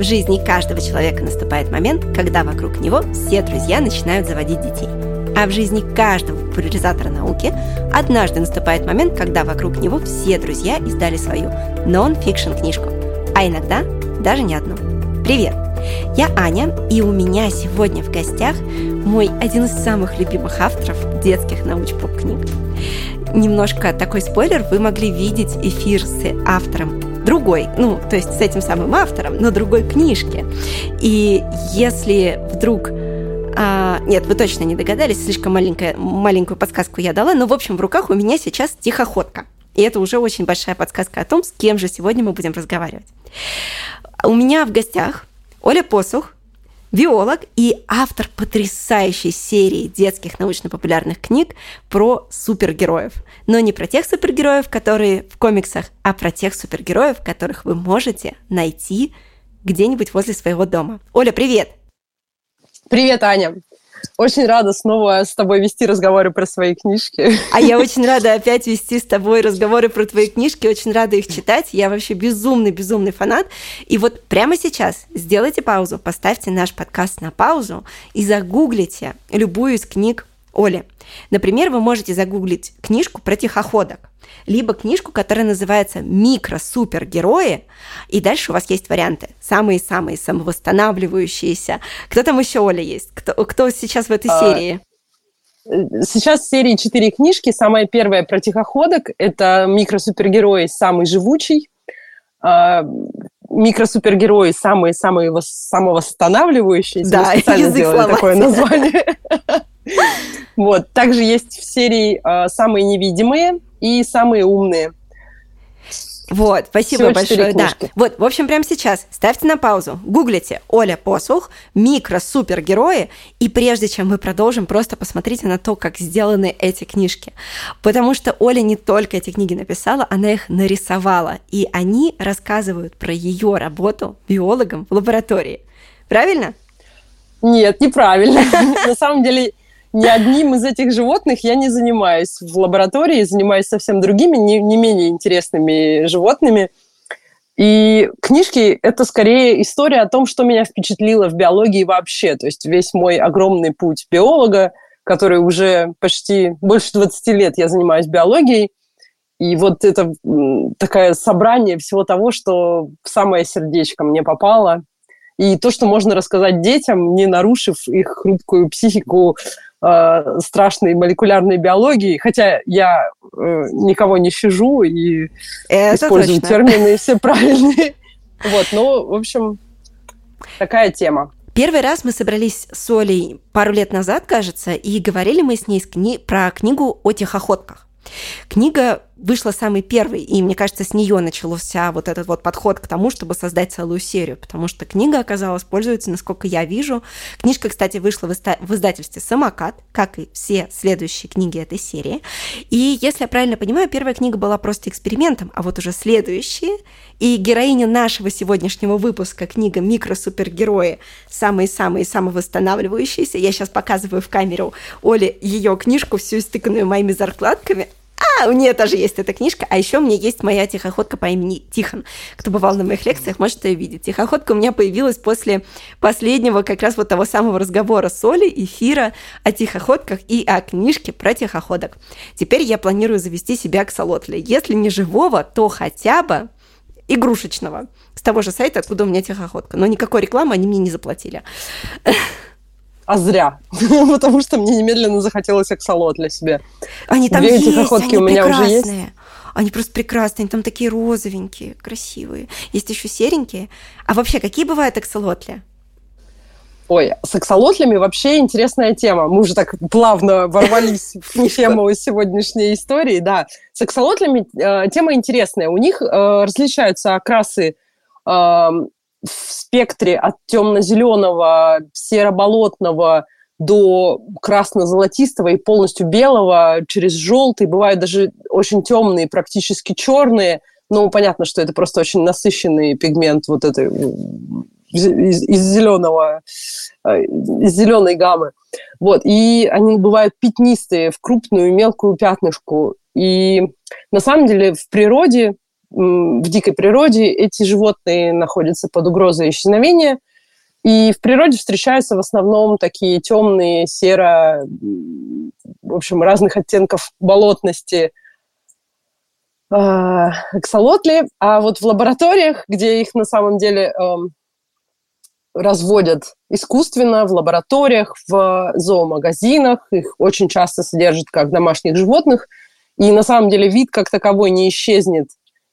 В жизни каждого человека наступает момент, когда вокруг него все друзья начинают заводить детей. А в жизни каждого популяризатора науки однажды наступает момент, когда вокруг него все друзья издали свою нон-фикшн книжку, а иногда даже не одну. Привет! Я Аня, и у меня сегодня в гостях мой один из самых любимых авторов детских науч-поп книг. Немножко такой спойлер, вы могли видеть эфир с автором другой, ну, то есть с этим самым автором, но другой книжки. И если вдруг а, нет, вы точно не догадались, слишком маленькая, маленькую подсказку я дала, но, в общем, в руках у меня сейчас тихоходка. И это уже очень большая подсказка о том, с кем же сегодня мы будем разговаривать. У меня в гостях Оля Посух, биолог и автор потрясающей серии детских научно-популярных книг про супергероев. Но не про тех супергероев, которые в комиксах, а про тех супергероев, которых вы можете найти где-нибудь возле своего дома. Оля, привет! Привет, Аня! Очень рада снова с тобой вести разговоры про свои книжки. А я очень рада опять вести с тобой разговоры про твои книжки, очень рада их читать. Я вообще безумный-безумный фанат. И вот прямо сейчас сделайте паузу, поставьте наш подкаст на паузу и загуглите любую из книг Оли. Например, вы можете загуглить книжку про тихоходок либо книжку, которая называется «Микро-супергерои», и дальше у вас есть варианты. Самые-самые самовосстанавливающиеся. Кто там еще, Оля, есть? Кто, кто сейчас в этой а, серии? Сейчас в серии четыре книжки. Самая первая про тихоходок. Это «Микро-супергерои. Самый живучий». Микросупергерои самые-самые самовосстанавливающиеся. Да, специально сделали такое название. Вот. Также есть в серии а, «Самые невидимые», и самые умные. Вот, спасибо Всего большое. Да. Вот, в общем, прямо сейчас ставьте на паузу, гуглите Оля Посух, микро-супергерои, и прежде чем мы продолжим, просто посмотрите на то, как сделаны эти книжки. Потому что Оля не только эти книги написала, она их нарисовала, и они рассказывают про ее работу биологом в лаборатории. Правильно? Нет, неправильно. На самом деле ни одним из этих животных я не занимаюсь в лаборатории, занимаюсь совсем другими, не, не менее интересными животными. И книжки — это скорее история о том, что меня впечатлило в биологии вообще. То есть весь мой огромный путь биолога, который уже почти больше 20 лет я занимаюсь биологией, и вот это такое собрание всего того, что в самое сердечко мне попало. И то, что можно рассказать детям, не нарушив их хрупкую психику э, страшной молекулярной биологии, хотя я э, никого не щажу и Это использую точно. термины все правильные. Вот, ну, в общем, такая тема. Первый раз мы собрались с Олей пару лет назад, кажется, и говорили мы с ней про книгу о тихоходках. Книга вышла самый первый, и мне кажется, с нее начался вот этот вот подход к тому, чтобы создать целую серию, потому что книга оказалась, пользуется, насколько я вижу. Книжка, кстати, вышла в, издательстве «Самокат», как и все следующие книги этой серии. И, если я правильно понимаю, первая книга была просто экспериментом, а вот уже следующие, и героиня нашего сегодняшнего выпуска, книга «Микросупергерои», самые-самые самовосстанавливающиеся, я сейчас показываю в камеру Оле ее книжку, всю истыканную моими заркладками, а, у нее тоже есть эта книжка. А еще у меня есть моя тихоходка по имени Тихон. Кто бывал на моих лекциях, может ее видеть. Тихоходка у меня появилась после последнего как раз вот того самого разговора с Олей, эфира о тихоходках и о книжке про тихоходок. Теперь я планирую завести себе аксолотля. Если не живого, то хотя бы игрушечного. С того же сайта, откуда у меня тихоходка. Но никакой рекламы они мне не заплатили а зря, потому что мне немедленно захотелось аксолот для себя. Они там Две есть, они у меня прекрасные. уже есть. Они просто прекрасные, они там такие розовенькие, красивые. Есть еще серенькие. А вообще, какие бывают аксолотли? Ой, с аксолотлями вообще интересная тема. Мы уже так плавно ворвались в тему сегодняшней истории. Да, с аксолотлями э, тема интересная. У них э, различаются окрасы э, в спектре от темно-зеленого, серо-болотного до красно-золотистого и полностью белого, через желтый, бывают даже очень темные, практически черные. Ну, понятно, что это просто очень насыщенный пигмент вот этой из, из зеленого, э, из зеленой гаммы. Вот, и они бывают пятнистые, в крупную, мелкую пятнышку. И на самом деле в природе в дикой природе эти животные находятся под угрозой исчезновения, и в природе встречаются в основном такие темные, серо, в общем, разных оттенков болотности э, аксолотли, а вот в лабораториях, где их на самом деле э, разводят искусственно в лабораториях, в зоомагазинах. Их очень часто содержат как домашних животных. И на самом деле вид как таковой не исчезнет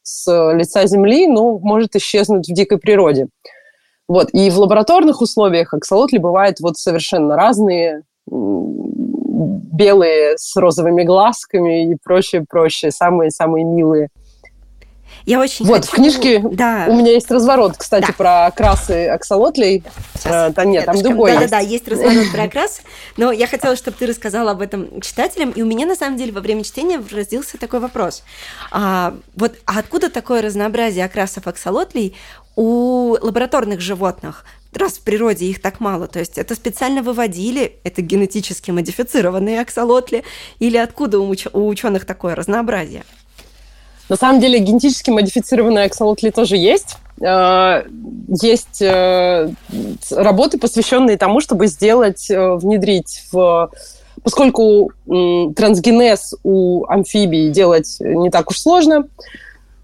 с лица Земли, но может исчезнуть в дикой природе. Вот. И в лабораторных условиях аксолотли бывают вот совершенно разные, белые с розовыми глазками и прочее, прочее, самые-самые милые. Я очень вот, хочу... в книжке да. у меня есть разворот, кстати, да. про окрасы аксолотлей. Сейчас. А, нет, там другой да, есть. Да-да-да, есть разворот про окрас, но я хотела, чтобы ты рассказала об этом читателям, и у меня, на самом деле, во время чтения родился такой вопрос. А, вот а откуда такое разнообразие окрасов аксолотлей у лабораторных животных? раз в природе их так мало, то есть это специально выводили, это генетически модифицированные аксолотли, или откуда у, у ученых такое разнообразие? На самом деле генетически модифицированные аксолотли тоже есть. Э, есть э, работы, посвященные тому, чтобы сделать, э, внедрить в поскольку трансгенез у амфибий делать не так уж сложно,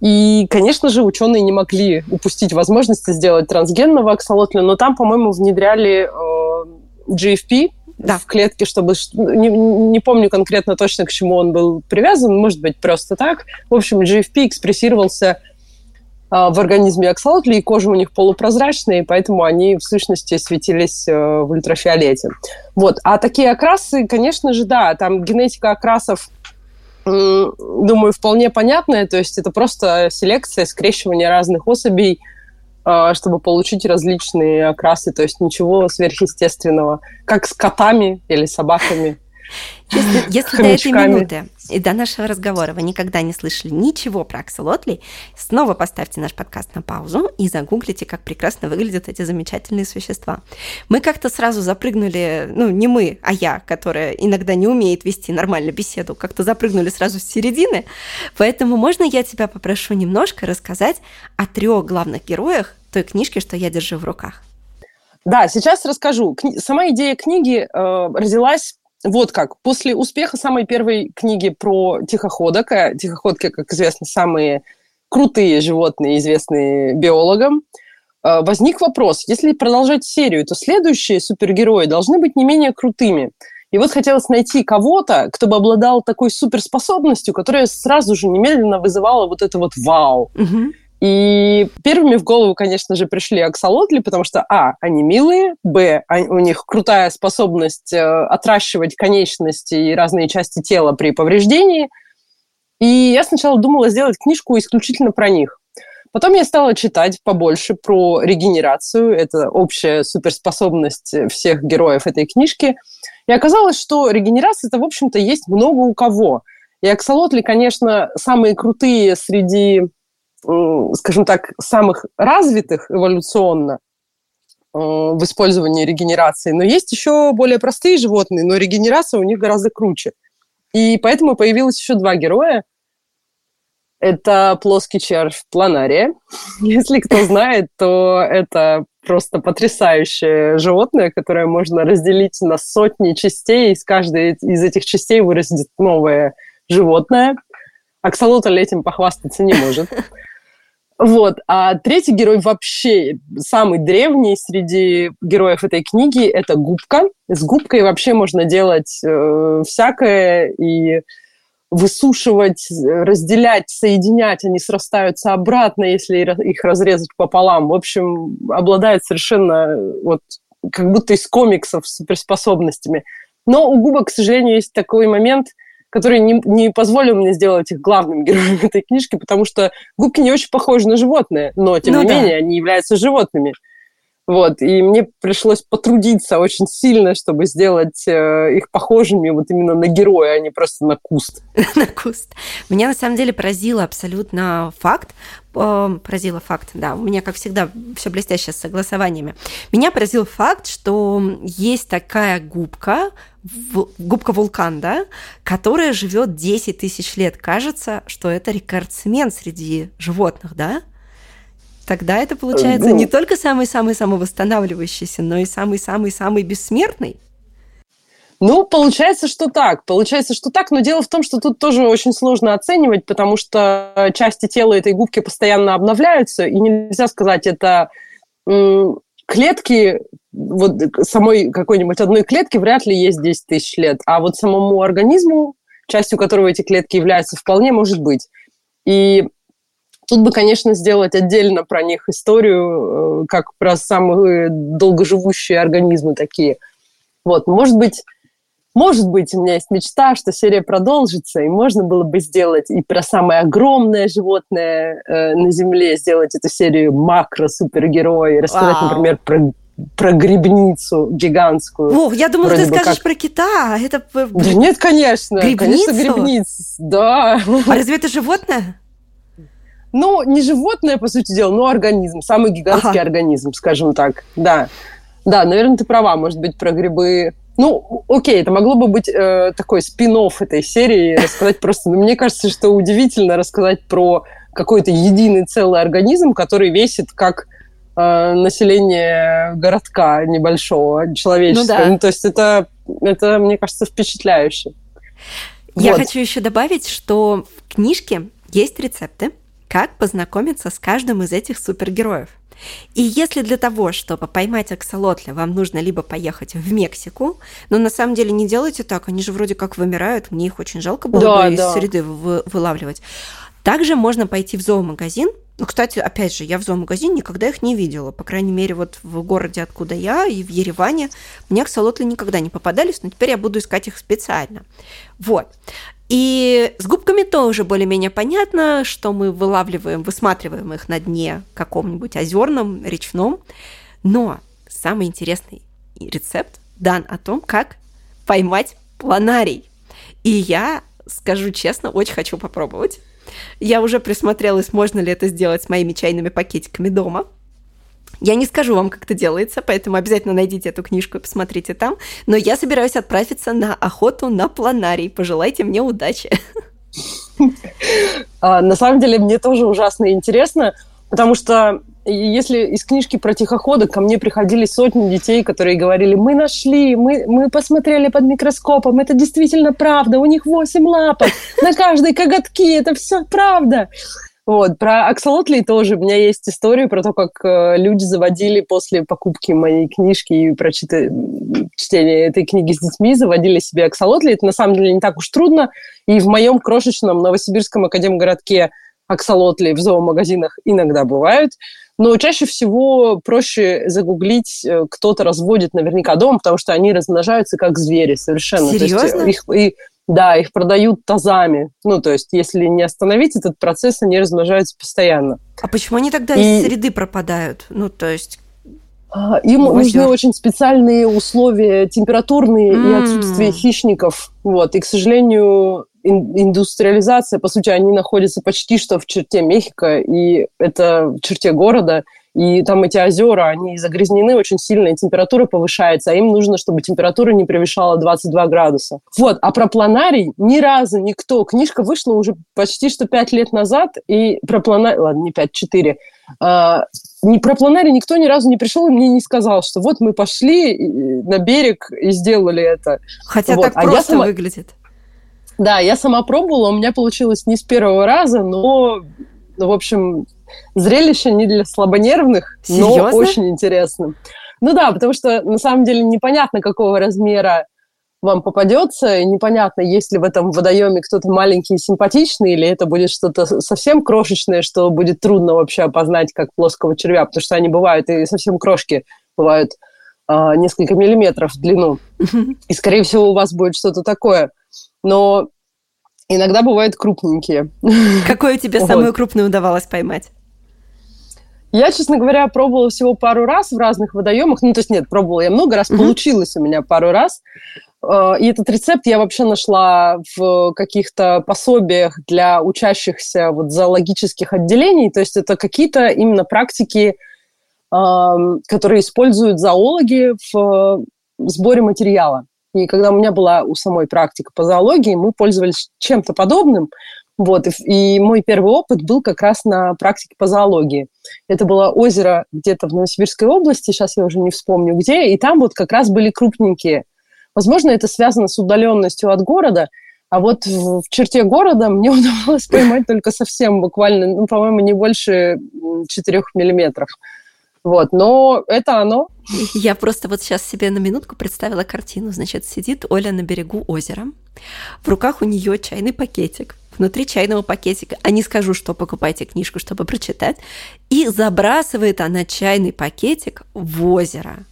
и, конечно же, ученые не могли упустить возможности сделать трансгенного аксолотля, но там, по-моему, внедряли GFP, да. в клетке, чтобы... Не, не помню конкретно точно, к чему он был привязан, может быть, просто так. В общем, GFP экспрессировался а, в организме аксолотли, и кожа у них полупрозрачная, и поэтому они, в сущности, светились э, в ультрафиолете. Вот. А такие окрасы, конечно же, да, там генетика окрасов думаю, вполне понятная. То есть это просто селекция, скрещивание разных особей – чтобы получить различные окрасы, то есть ничего сверхъестественного, как с котами или собаками. Если, если до этой минуты и до нашего разговора вы никогда не слышали ничего про акселотлей, снова поставьте наш подкаст на паузу и загуглите, как прекрасно выглядят эти замечательные существа. Мы как-то сразу запрыгнули, ну, не мы, а я, которая иногда не умеет вести нормально беседу, как-то запрыгнули сразу с середины. Поэтому можно я тебя попрошу немножко рассказать о трех главных героях той книжки, что я держу в руках? Да, сейчас расскажу. Сама идея книги э, родилась вот как. После успеха самой первой книги про тихоходок, а тихоходки, как известно, самые крутые животные, известные биологам, э, возник вопрос, если продолжать серию, то следующие супергерои должны быть не менее крутыми. И вот хотелось найти кого-то, кто бы обладал такой суперспособностью, которая сразу же немедленно вызывала вот это вот вау. Угу. И первыми в голову, конечно же, пришли аксолотли, потому что, а, они милые, б, у них крутая способность э, отращивать конечности и разные части тела при повреждении. И я сначала думала сделать книжку исключительно про них. Потом я стала читать побольше про регенерацию. Это общая суперспособность всех героев этой книжки. И оказалось, что регенерация это, в общем-то, есть много у кого. И аксолотли, конечно, самые крутые среди скажем так, самых развитых эволюционно э, в использовании регенерации. Но есть еще более простые животные, но регенерация у них гораздо круче. И поэтому появилось еще два героя. Это плоский червь планария. Если кто знает, то это просто потрясающее животное, которое можно разделить на сотни частей, и из каждой из этих частей вырастет новое животное. Аксолотль этим похвастаться не может. Вот. А третий герой вообще самый древний среди героев этой книги – это губка. С губкой вообще можно делать э, всякое и высушивать, разделять, соединять. Они срастаются обратно, если их разрезать пополам. В общем, обладает совершенно вот как будто из комиксов суперспособностями. Но у губок, к сожалению, есть такой момент – который не, не позволил мне сделать их главным героем этой книжки, потому что губки не очень похожи на животные, но, тем ну, не да. менее, они являются животными. Вот, и мне пришлось потрудиться очень сильно, чтобы сделать э, их похожими вот именно на героя, а не просто на куст. На куст. Меня на самом деле поразило абсолютно факт, э, поразило факт, да, у меня, как всегда, все блестяще с согласованиями. Меня поразил факт, что есть такая губка, губка вулкан, да, которая живет 10 тысяч лет. Кажется, что это рекордсмен среди животных, да? Тогда это получается ну, не только самый-самый-самый восстанавливающийся, но и самый-самый-самый бессмертный. Ну, получается, что так. Получается, что так, но дело в том, что тут тоже очень сложно оценивать, потому что части тела этой губки постоянно обновляются, и нельзя сказать, это клетки, вот самой какой-нибудь одной клетки вряд ли есть 10 тысяч лет, а вот самому организму, частью которого эти клетки являются, вполне может быть. И Тут бы, конечно, сделать отдельно про них историю, э, как про самые долгоживущие организмы такие. Вот, может быть, может быть, у меня есть мечта, что серия продолжится, и можно было бы сделать и про самое огромное животное э, на Земле, сделать эту серию макро-супергерои, рассказать, Вау. например, про про грибницу гигантскую. О, я думала, ты скажешь как... про кита. Это... Да нет, конечно. Грибницу? Конечно, грибниц, да. А разве это животное? Ну, не животное, по сути дела, но организм. Самый гигантский ага. организм, скажем так. Да. Да, наверное, ты права. Может быть, про грибы... Ну, окей, это могло бы быть э, такой спин этой серии, рассказать просто... Но мне кажется, что удивительно рассказать про какой-то единый целый организм, который весит как э, население городка небольшого, человеческого. Ну, да. ну, то есть это, это, мне кажется, впечатляюще. Я вот. хочу еще добавить, что в книжке есть рецепты, как познакомиться с каждым из этих супергероев. И если для того, чтобы поймать аксолотля, вам нужно либо поехать в Мексику, но на самом деле не делайте так, они же вроде как вымирают, мне их очень жалко было да, бы да. из среды вы, вылавливать. Также можно пойти в зоомагазин. Ну, кстати, опять же, я в зоомагазине никогда их не видела. По крайней мере, вот в городе, откуда я, и в Ереване, мне аксолотли никогда не попадались, но теперь я буду искать их специально. Вот. И с губками тоже более-менее понятно, что мы вылавливаем, высматриваем их на дне каком-нибудь озерном, речном. Но самый интересный рецепт дан о том, как поймать планарий. И я, скажу честно, очень хочу попробовать. Я уже присмотрелась, можно ли это сделать с моими чайными пакетиками дома. Я не скажу вам, как это делается, поэтому обязательно найдите эту книжку и посмотрите там. Но я собираюсь отправиться на охоту на планарий. Пожелайте мне удачи. А, на самом деле, мне тоже ужасно интересно, потому что если из книжки про тихохода ко мне приходили сотни детей, которые говорили, мы нашли, мы, мы посмотрели под микроскопом, это действительно правда, у них восемь лапок, на каждой коготки, это все правда. Вот, про аксолотлей тоже. У меня есть история про то, как э, люди заводили после покупки моей книжки и прочита... чтения этой книги с детьми, заводили себе аксолотли. Это на самом деле не так уж трудно. И в моем крошечном Новосибирском академгородке аксолотли в зоомагазинах иногда бывают. Но чаще всего проще загуглить, э, кто-то разводит наверняка дома, потому что они размножаются как звери совершенно. Серьезно? То есть их, и да, их продают тазами. Ну, то есть, если не остановить этот процесс, они размножаются постоянно. А почему они тогда и... из среды пропадают? Ну, то есть... А, им нужны очень специальные условия температурные mm. и отсутствие хищников. Вот. И, к сожалению, индустриализация, по сути, они находятся почти что в черте Мехико, и это в черте города, и там эти озера, они загрязнены очень сильно, и температура повышается, а им нужно, чтобы температура не превышала 22 градуса. Вот, а про планарий ни разу никто, книжка вышла уже почти что 5 лет назад, и про планарий, ладно, не 5, 4, а, не про планарий никто ни разу не пришел и мне не сказал, что вот мы пошли на берег и сделали это. Хотя вот. так а просто сама... выглядит. Да, я сама пробовала, у меня получилось не с первого раза, но, в общем, зрелище не для слабонервных, Серьезно? но очень интересно. Ну да, потому что на самом деле непонятно, какого размера вам попадется, и непонятно, есть ли в этом водоеме кто-то маленький и симпатичный, или это будет что-то совсем крошечное, что будет трудно вообще опознать как плоского червя, потому что они бывают и совсем крошки бывают а, несколько миллиметров в длину. И, скорее всего, у вас будет что-то такое. Но иногда бывают крупненькие. Какое тебе самое крупное удавалось поймать? Я, честно говоря, пробовала всего пару раз в разных водоемах. Ну, то есть нет, пробовала я много раз, mm-hmm. получилось у меня пару раз. Э, и этот рецепт я вообще нашла в каких-то пособиях для учащихся вот зоологических отделений. То есть это какие-то именно практики, эм, которые используют зоологи в сборе материала. И когда у меня была у самой практика по зоологии, мы пользовались чем-то подобным. Вот, и, мой первый опыт был как раз на практике по зоологии. Это было озеро где-то в Новосибирской области, сейчас я уже не вспомню где, и там вот как раз были крупненькие. Возможно, это связано с удаленностью от города, а вот в, в черте города мне удавалось поймать только совсем буквально, ну, по-моему, не больше 4 миллиметров. Вот, но это оно. Я просто вот сейчас себе на минутку представила картину. Значит, сидит Оля на берегу озера, в руках у нее чайный пакетик, внутри чайного пакетика, а не скажу, что покупайте книжку, чтобы прочитать, и забрасывает она чайный пакетик в озеро.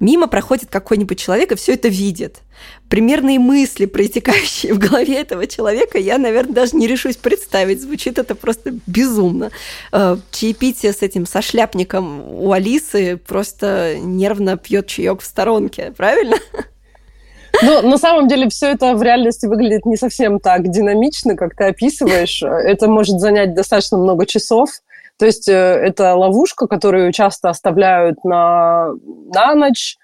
Мимо проходит какой-нибудь человек и все это видит. Примерные мысли, протекающие в голове этого человека, я, наверное, даже не решусь представить. Звучит это просто безумно. Э, чаепитие с этим сошляпником у Алисы просто нервно пьет чаек в сторонке, правильно? Ну, на самом деле, все это в реальности выглядит не совсем так динамично, как ты описываешь. Это может занять достаточно много часов. То есть э, это ловушка, которую часто оставляют на, на ночь,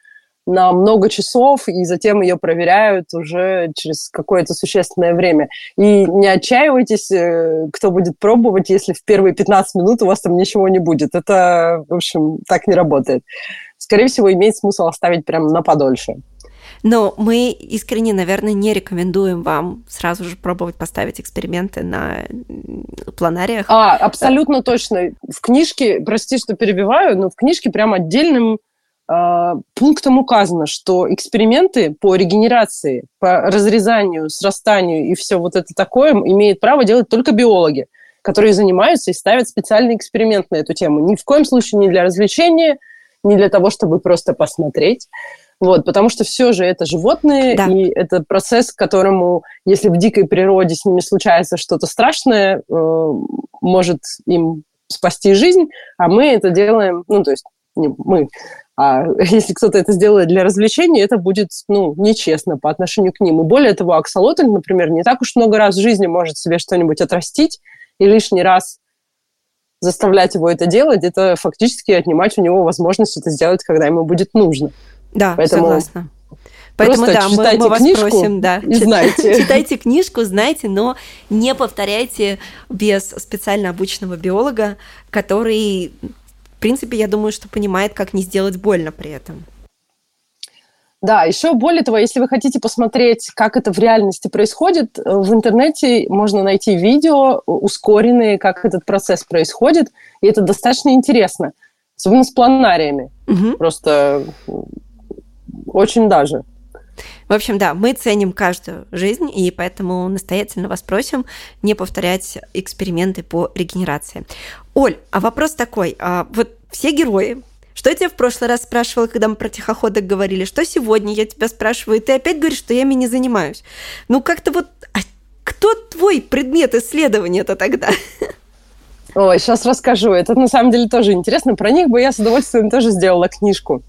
на много часов, и затем ее проверяют уже через какое-то существенное время. И не отчаивайтесь, э, кто будет пробовать, если в первые 15 минут у вас там ничего не будет. Это, в общем, так не работает. Скорее всего, имеет смысл оставить прям на подольше. Но мы искренне, наверное, не рекомендуем вам сразу же пробовать поставить эксперименты на планариях. А, абсолютно точно. В книжке, прости, что перебиваю, но в книжке прям отдельным э, пунктом указано, что эксперименты по регенерации, по разрезанию, срастанию и все вот это такое имеют право делать только биологи, которые занимаются и ставят специальный эксперимент на эту тему. Ни в коем случае не для развлечения, не для того, чтобы просто посмотреть. Вот, потому что все же это животные, да. и это процесс, которому, если в дикой природе с ними случается что-то страшное, э, может им спасти жизнь, а мы это делаем, ну, то есть не мы, а если кто-то это сделает для развлечения, это будет, ну, нечестно по отношению к ним. И более того, аксолотль, например, не так уж много раз в жизни может себе что-нибудь отрастить, и лишний раз заставлять его это делать, это фактически отнимать у него возможность это сделать, когда ему будет нужно. Да, Поэтому согласна. Поэтому да, мы, мы вас просим, да, и знайте. читайте книжку, знайте, но не повторяйте без специально обученного биолога, который, в принципе, я думаю, что понимает, как не сделать больно при этом. Да, еще более того, если вы хотите посмотреть, как это в реальности происходит, в интернете можно найти видео ускоренные, как этот процесс происходит, и это достаточно интересно, особенно с планариями. Угу. Просто очень даже. В общем, да, мы ценим каждую жизнь, и поэтому настоятельно вас просим не повторять эксперименты по регенерации. Оль, а вопрос такой. А вот все герои, что я тебя в прошлый раз спрашивала, когда мы про тихоходок говорили? Что сегодня я тебя спрашиваю? И ты опять говоришь, что я ими не занимаюсь. Ну, как-то вот... А кто твой предмет исследования-то тогда? Ой, сейчас расскажу. Это на самом деле тоже интересно. Про них бы я с удовольствием тоже сделала книжку.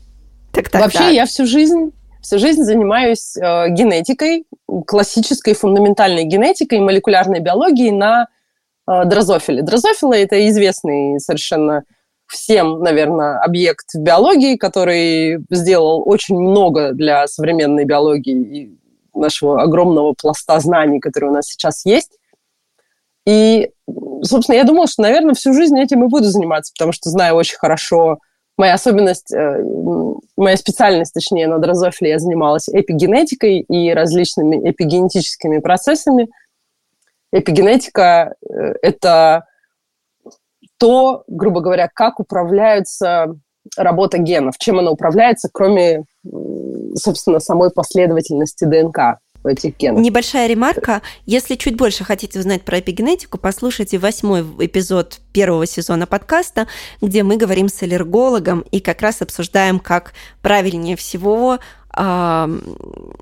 Так, так, Вообще так. я всю жизнь всю жизнь занимаюсь э, генетикой, классической фундаментальной генетикой, молекулярной биологией на э, дрозофиле. Дрозофилы – это известный совершенно всем, наверное, объект в биологии, который сделал очень много для современной биологии и нашего огромного пласта знаний, который у нас сейчас есть. И, собственно, я думала, что, наверное, всю жизнь этим и буду заниматься, потому что знаю очень хорошо моя особенность, э, моя специальность, точнее, на дрозофиле, я занималась эпигенетикой и различными эпигенетическими процессами. Эпигенетика э, – это то, грубо говоря, как управляется работа генов, чем она управляется, кроме, собственно, самой последовательности ДНК этих генов. Небольшая ремарка. Если чуть больше хотите узнать про эпигенетику, послушайте восьмой эпизод первого сезона подкаста, где мы говорим с аллергологом и как раз обсуждаем, как правильнее всего э,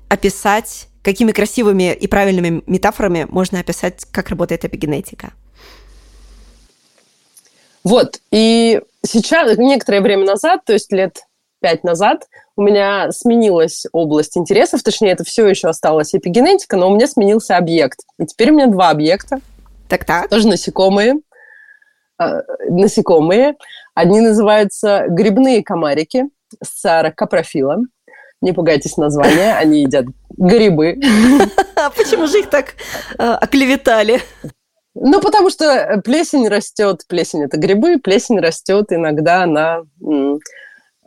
описать, какими красивыми и правильными метафорами можно описать, как работает эпигенетика. Вот, и сейчас, некоторое время назад, то есть лет пять назад, у меня сменилась область интересов, точнее, это все еще осталась эпигенетика, но у меня сменился объект. И теперь у меня два объекта. Так-так. Тоже насекомые. Э, насекомые. Одни называются грибные комарики с ракопрофилом. Не пугайтесь названия, они едят грибы. А почему же их так э, оклеветали? Ну, потому что плесень растет, плесень это грибы, плесень растет иногда на э,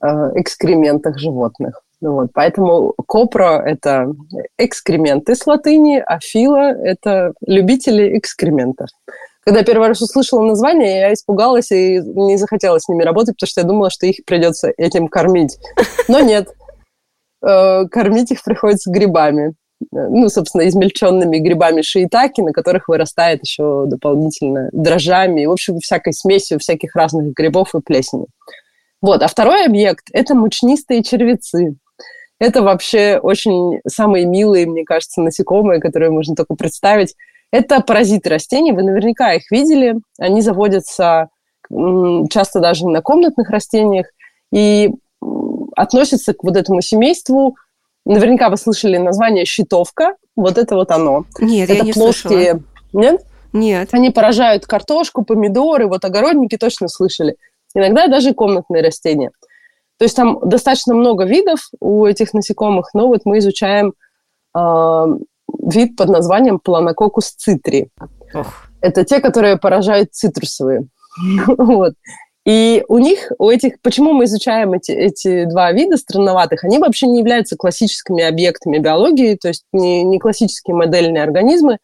экскрементах животных. Ну вот, поэтому копра – это экскременты с латыни, а фила – это любители экскрементов. Когда я первый раз услышала название, я испугалась и не захотела с ними работать, потому что я думала, что их придется этим кормить. Но нет, э, кормить их приходится грибами. Ну, собственно, измельченными грибами шиитаки, на которых вырастает еще дополнительно дрожжами, в общем, всякой смесью всяких разных грибов и плесени. Вот. А второй объект – это мучнистые червецы. Это вообще очень самые милые, мне кажется, насекомые, которые можно только представить. Это паразиты растений, вы наверняка их видели. Они заводятся часто даже на комнатных растениях и относятся к вот этому семейству. Наверняка вы слышали название щитовка. Вот это вот оно. Нет, это я не плоские... слышала. Нет? Нет. Они поражают картошку, помидоры. Вот огородники точно слышали. Иногда даже комнатные растения. То есть там достаточно много видов у этих насекомых, но вот мы изучаем э, вид под названием Планококус цитри. Ох. Это те, которые поражают цитрусовые. вот. И у них, у этих, почему мы изучаем эти, эти два вида странноватых, они вообще не являются классическими объектами биологии, то есть не, не классические модельные организмы.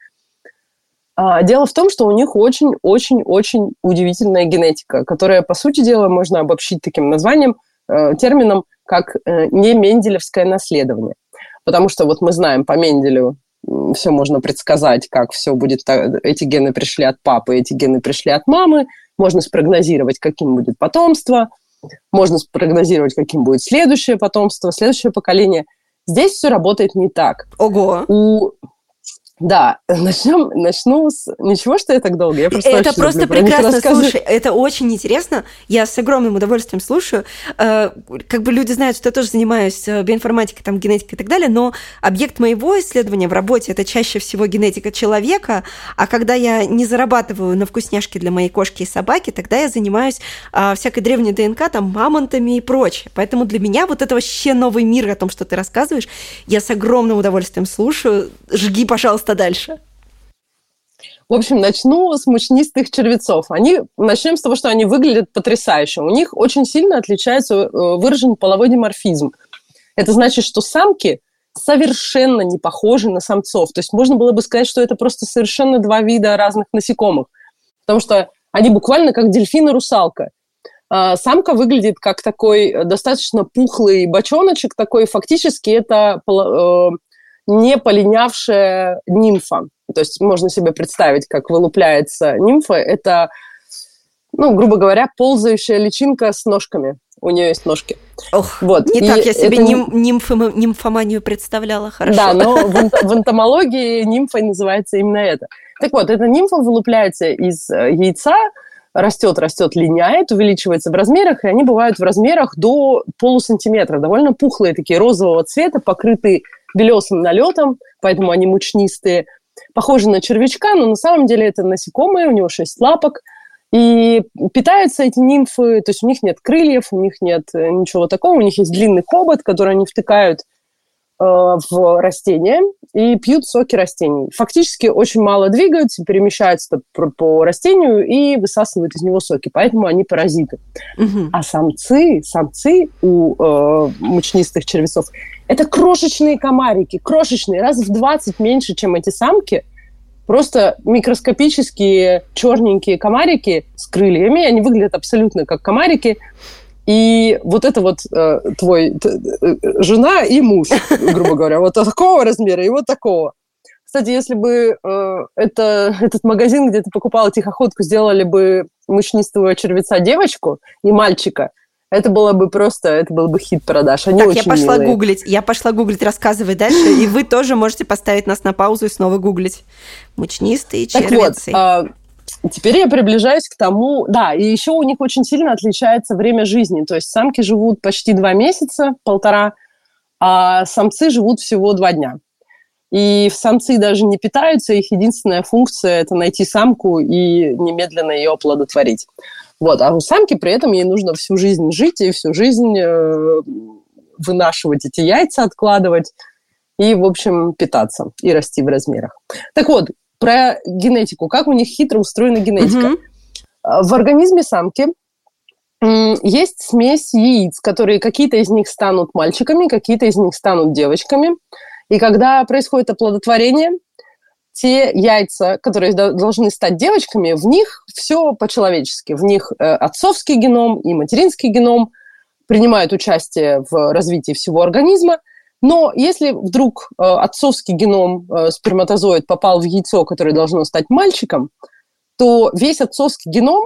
А, дело в том, что у них очень-очень-очень удивительная генетика, которая, по сути дела, можно обобщить таким названием, э, термином, как э, не менделевское наследование. Потому что вот мы знаем по Менделю все можно предсказать, как все будет, эти гены пришли от папы, эти гены пришли от мамы, можно спрогнозировать, каким будет потомство, можно спрогнозировать, каким будет следующее потомство, следующее поколение. Здесь все работает не так. Ого! У да, начнем, начну с... Ничего, что я так долго, я просто Это просто прекрасно, слушай, это очень интересно, я с огромным удовольствием слушаю. Э, как бы люди знают, что я тоже занимаюсь э, биоинформатикой, там, генетикой и так далее, но объект моего исследования в работе – это чаще всего генетика человека, а когда я не зарабатываю на вкусняшки для моей кошки и собаки, тогда я занимаюсь всякой древней ДНК, там, мамонтами и прочее. Поэтому для меня вот это вообще новый мир о том, что ты рассказываешь, я с огромным удовольствием слушаю. Жги, пожалуйста, что дальше? В общем, начну с мучнистых червецов. Они, начнем с того, что они выглядят потрясающе. У них очень сильно отличается э, выражен половой диморфизм. Это значит, что самки совершенно не похожи на самцов. То есть можно было бы сказать, что это просто совершенно два вида разных насекомых. Потому что они буквально как дельфин и русалка. А, самка выглядит как такой достаточно пухлый бочоночек, такой фактически это э, не полинявшая нимфа. То есть можно себе представить, как вылупляется нимфа. Это, ну, грубо говоря, ползающая личинка с ножками. У нее есть ножки. Ох, вот. не и так я себе это... ним, нимфо, нимфоманию представляла, хорошо. Да, но в, в энтомологии нимфой называется именно это. Так вот, эта нимфа вылупляется из э, яйца, растет, растет, линяет, увеличивается в размерах, и они бывают в размерах до полусантиметра, довольно пухлые такие розового цвета, покрытые белесым налетом, поэтому они мучнистые. Похожи на червячка, но на самом деле это насекомые, у него шесть лапок. И питаются эти нимфы, то есть у них нет крыльев, у них нет э, ничего такого, у них есть длинный хобот, который они втыкают в растения и пьют соки растений. Фактически очень мало двигаются, перемещаются по, по растению и высасывают из него соки, поэтому они паразиты. Угу. А самцы, самцы у э, мучнистых червецов это крошечные комарики, крошечные, раз в 20 меньше, чем эти самки. Просто микроскопические черненькие комарики с крыльями, они выглядят абсолютно как комарики, и вот это вот э, твой т, э, жена и муж, грубо говоря, вот такого размера и вот такого. Кстати, если бы э, это, этот магазин, где ты покупала тихоходку, сделали бы мучнистого червеца девочку и мальчика, это было бы просто, это был бы хит продаж. Они так, я пошла милые. гуглить, я пошла гуглить, рассказывай дальше, и вы тоже можете поставить нас на паузу и снова гуглить. Мучнистые червецы. Так вот, теперь я приближаюсь к тому... Да, и еще у них очень сильно отличается время жизни. То есть самки живут почти два месяца, полтора, а самцы живут всего два дня. И самцы даже не питаются, их единственная функция – это найти самку и немедленно ее оплодотворить. Вот. А у самки при этом ей нужно всю жизнь жить и всю жизнь э, вынашивать эти яйца, откладывать и, в общем, питаться и расти в размерах. Так вот, про генетику. Как у них хитро устроена генетика. Угу. В организме самки есть смесь яиц, которые какие-то из них станут мальчиками, какие-то из них станут девочками. И когда происходит оплодотворение, те яйца, которые должны стать девочками, в них все по-человечески. В них э, отцовский геном и материнский геном принимают участие в развитии всего организма. Но если вдруг э, отцовский геном э, сперматозоид попал в яйцо, которое должно стать мальчиком, то весь отцовский геном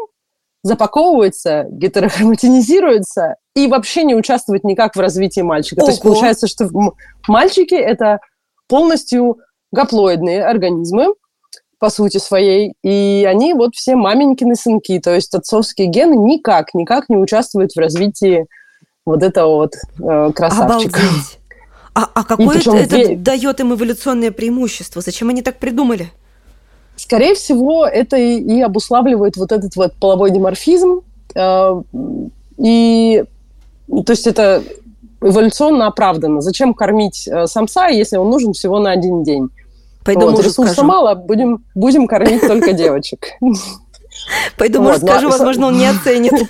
запаковывается, гетерохроматинизируется и вообще не участвует никак в развитии мальчика. Ого. То есть получается, что мальчики – это полностью гаплоидные организмы, по сути своей, и они вот все маменькины сынки, то есть отцовские гены никак, никак не участвуют в развитии вот этого вот э, красавчика. Обалдеть. А, а какое это, это ве... дает им эволюционное преимущество? Зачем они так придумали? Скорее всего, это и, и обуславливает вот этот вот половой диморфизм. Э, и то есть это эволюционно оправдано. Зачем кормить э, самца, если он нужен всего на один день? Пойду вот, ресурса скажу. мало, будем, будем кормить только девочек. Пойду мужу ну, скажу, возможно, он не оценит.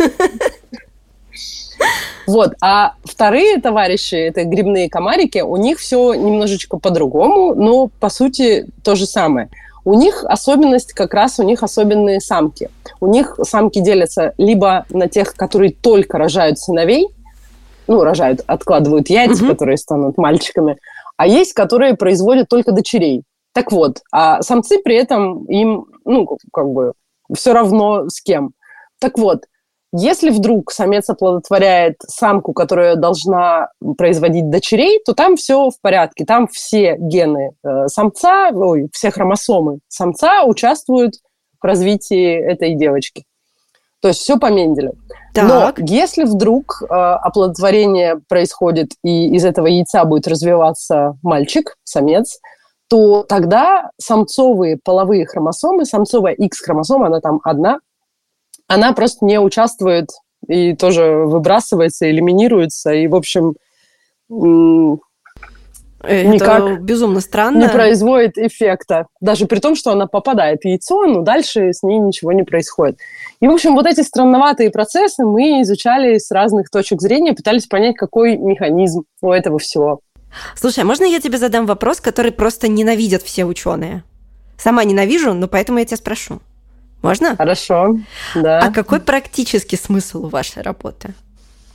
Вот. А вторые товарищи, это грибные комарики, у них все немножечко по-другому, но по сути то же самое. У них особенность как раз, у них особенные самки. У них самки делятся либо на тех, которые только рожают сыновей, ну, рожают, откладывают яйца, угу. которые станут мальчиками, а есть, которые производят только дочерей. Так вот, а самцы при этом им, ну, как бы, все равно с кем. Так вот, если вдруг самец оплодотворяет самку, которая должна производить дочерей, то там все в порядке. Там все гены э, самца, ой, все хромосомы самца участвуют в развитии этой девочки. То есть все по Менделю. Так. Но если вдруг э, оплодотворение происходит, и из этого яйца будет развиваться мальчик, самец, то тогда самцовые половые хромосомы, самцовая X-хромосома, она там одна, она просто не участвует и тоже выбрасывается, элиминируется, и, в общем, это никак безумно странно. не производит эффекта. Даже при том, что она попадает в яйцо, но дальше с ней ничего не происходит. И, в общем, вот эти странноватые процессы мы изучали с разных точек зрения, пытались понять, какой механизм у этого всего. Слушай, а можно я тебе задам вопрос, который просто ненавидят все ученые? Сама ненавижу, но поэтому я тебя спрошу. Можно? Хорошо, да. А какой практический смысл у вашей работы?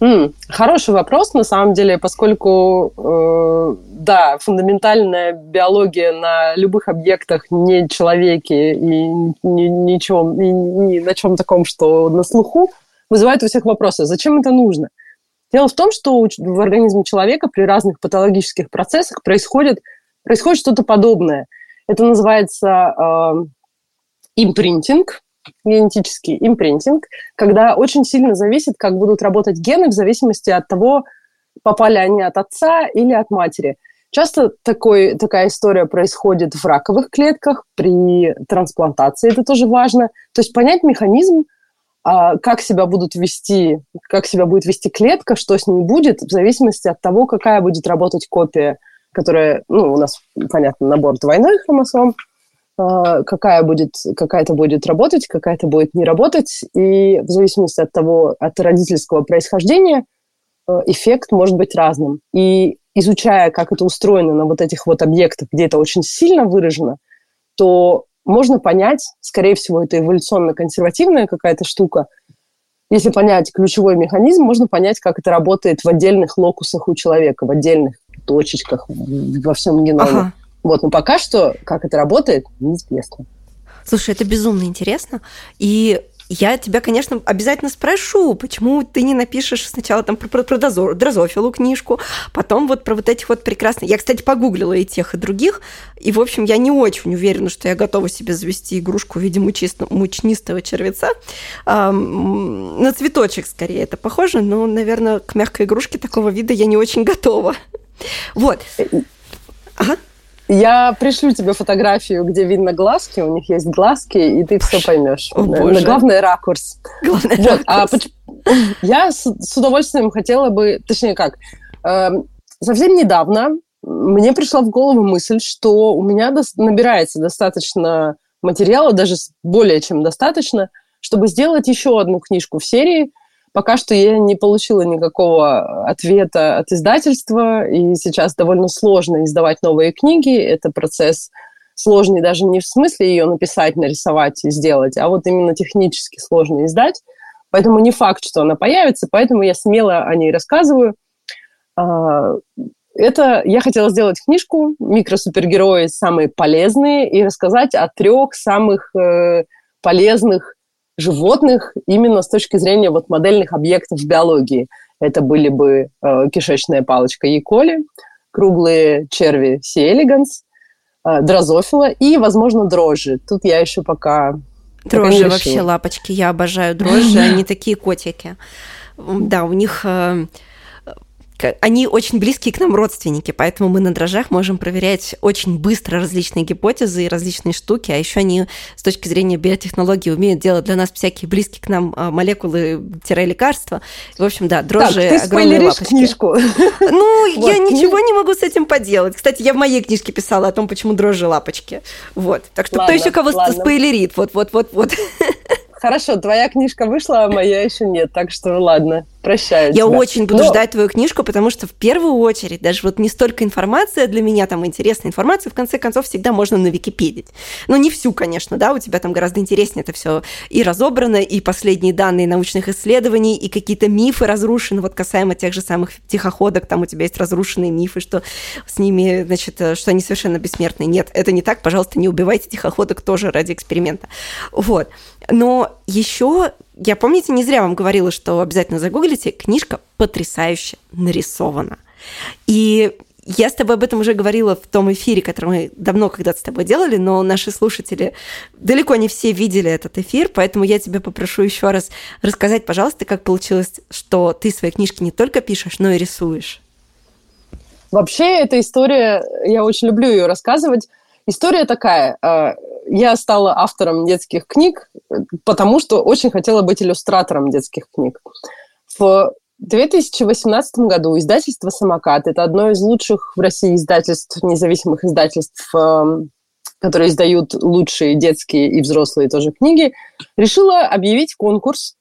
Mm, хороший вопрос, на самом деле, поскольку, э, да, фундаментальная биология на любых объектах, не человеке и ни, ничем, ни, ни на чем таком, что на слуху, вызывает у всех вопросы, зачем это нужно? Дело в том, что в организме человека при разных патологических процессах происходит, происходит что-то подобное. Это называется э, импринтинг, генетический импринтинг, когда очень сильно зависит, как будут работать гены в зависимости от того, попали они от отца или от матери. Часто такой, такая история происходит в раковых клетках, при трансплантации это тоже важно. То есть понять механизм, а, как себя будут вести, как себя будет вести клетка, что с ней будет, в зависимости от того, какая будет работать копия, которая, ну, у нас, понятно, набор двойной хромосом, какая будет, какая-то будет работать, какая-то будет не работать, и в зависимости от того, от родительского происхождения, э, эффект может быть разным. И изучая, как это устроено на вот этих вот объектах, где это очень сильно выражено, то можно понять, скорее всего, это эволюционно-консервативная какая-то штука. Если понять ключевой механизм, можно понять, как это работает в отдельных локусах у человека, в отдельных точечках во всем геноме. Ага. Вот, но пока что, как это работает, неизвестно. Слушай, это безумно интересно. И я тебя, конечно, обязательно спрошу, почему ты не напишешь сначала там про, про, про дрозофилу книжку, потом вот про вот этих вот прекрасных... Я, кстати, погуглила и тех, и других, и, в общем, я не очень уверена, что я готова себе завести игрушку в виде мучистого, мучнистого червеца. На цветочек, скорее, это похоже, но, наверное, к мягкой игрушке такого вида я не очень готова. Вот. Ага. Я пришлю тебе фотографию, где видно глазки, у них есть глазки, и ты все поймешь. О, боже. Главное ракурс. Главное вот. А ракурс. А, я с, с удовольствием хотела бы, точнее как, э, совсем недавно мне пришла в голову мысль, что у меня до, набирается достаточно материала, даже более чем достаточно, чтобы сделать еще одну книжку в серии Пока что я не получила никакого ответа от издательства, и сейчас довольно сложно издавать новые книги. Это процесс сложный даже не в смысле ее написать, нарисовать и сделать, а вот именно технически сложно издать. Поэтому не факт, что она появится, поэтому я смело о ней рассказываю. А, это я хотела сделать книжку «Микросупергерои самые полезные» и рассказать о трех самых э, полезных животных именно с точки зрения вот модельных объектов в биологии. Это были бы э, кишечная палочка Яколи, круглые черви Си элеганс, э, дрозофила и, возможно, дрожжи. Тут я еще пока... Дрожжи вообще лапочки, я обожаю дрожжи, они такие котики. Да, у них э, они очень близкие к нам родственники, поэтому мы на дрожжах можем проверять очень быстро различные гипотезы и различные штуки, а еще они с точки зрения биотехнологии умеют делать для нас всякие близкие к нам а, молекулы-лекарства. В общем, да, дрожжи так, ты огромные лапочки. книжку. Ну, вот, я ничего не могу с этим поделать. Кстати, я в моей книжке писала о том, почему дрожжи лапочки. Вот. Так что ладно, кто еще кого ладно. спойлерит? Вот, вот, вот, вот. Хорошо, твоя книжка вышла, а моя еще нет, так что ладно, прощаю Я тебя. очень буду Но... ждать твою книжку, потому что в первую очередь даже вот не столько информация для меня, там интересная информация, в конце концов всегда можно на Википедить. Но не всю, конечно, да, у тебя там гораздо интереснее это все и разобрано, и последние данные научных исследований, и какие-то мифы разрушены, вот касаемо тех же самых тихоходок, там у тебя есть разрушенные мифы, что с ними, значит, что они совершенно бессмертные. Нет, это не так, пожалуйста, не убивайте тихоходок тоже ради эксперимента. Вот. Но еще, я помните, не зря вам говорила, что обязательно загуглите, книжка потрясающе нарисована. И я с тобой об этом уже говорила в том эфире, который мы давно когда-то с тобой делали, но наши слушатели далеко не все видели этот эфир, поэтому я тебя попрошу еще раз рассказать, пожалуйста, как получилось, что ты свои книжки не только пишешь, но и рисуешь. Вообще, эта история, я очень люблю ее рассказывать. История такая. Э, я стала автором детских книг, потому что очень хотела быть иллюстратором детских книг. В 2018 году издательство «Самокат» — это одно из лучших в России издательств, независимых издательств, эм, которые издают лучшие детские и взрослые тоже книги, решило объявить конкурс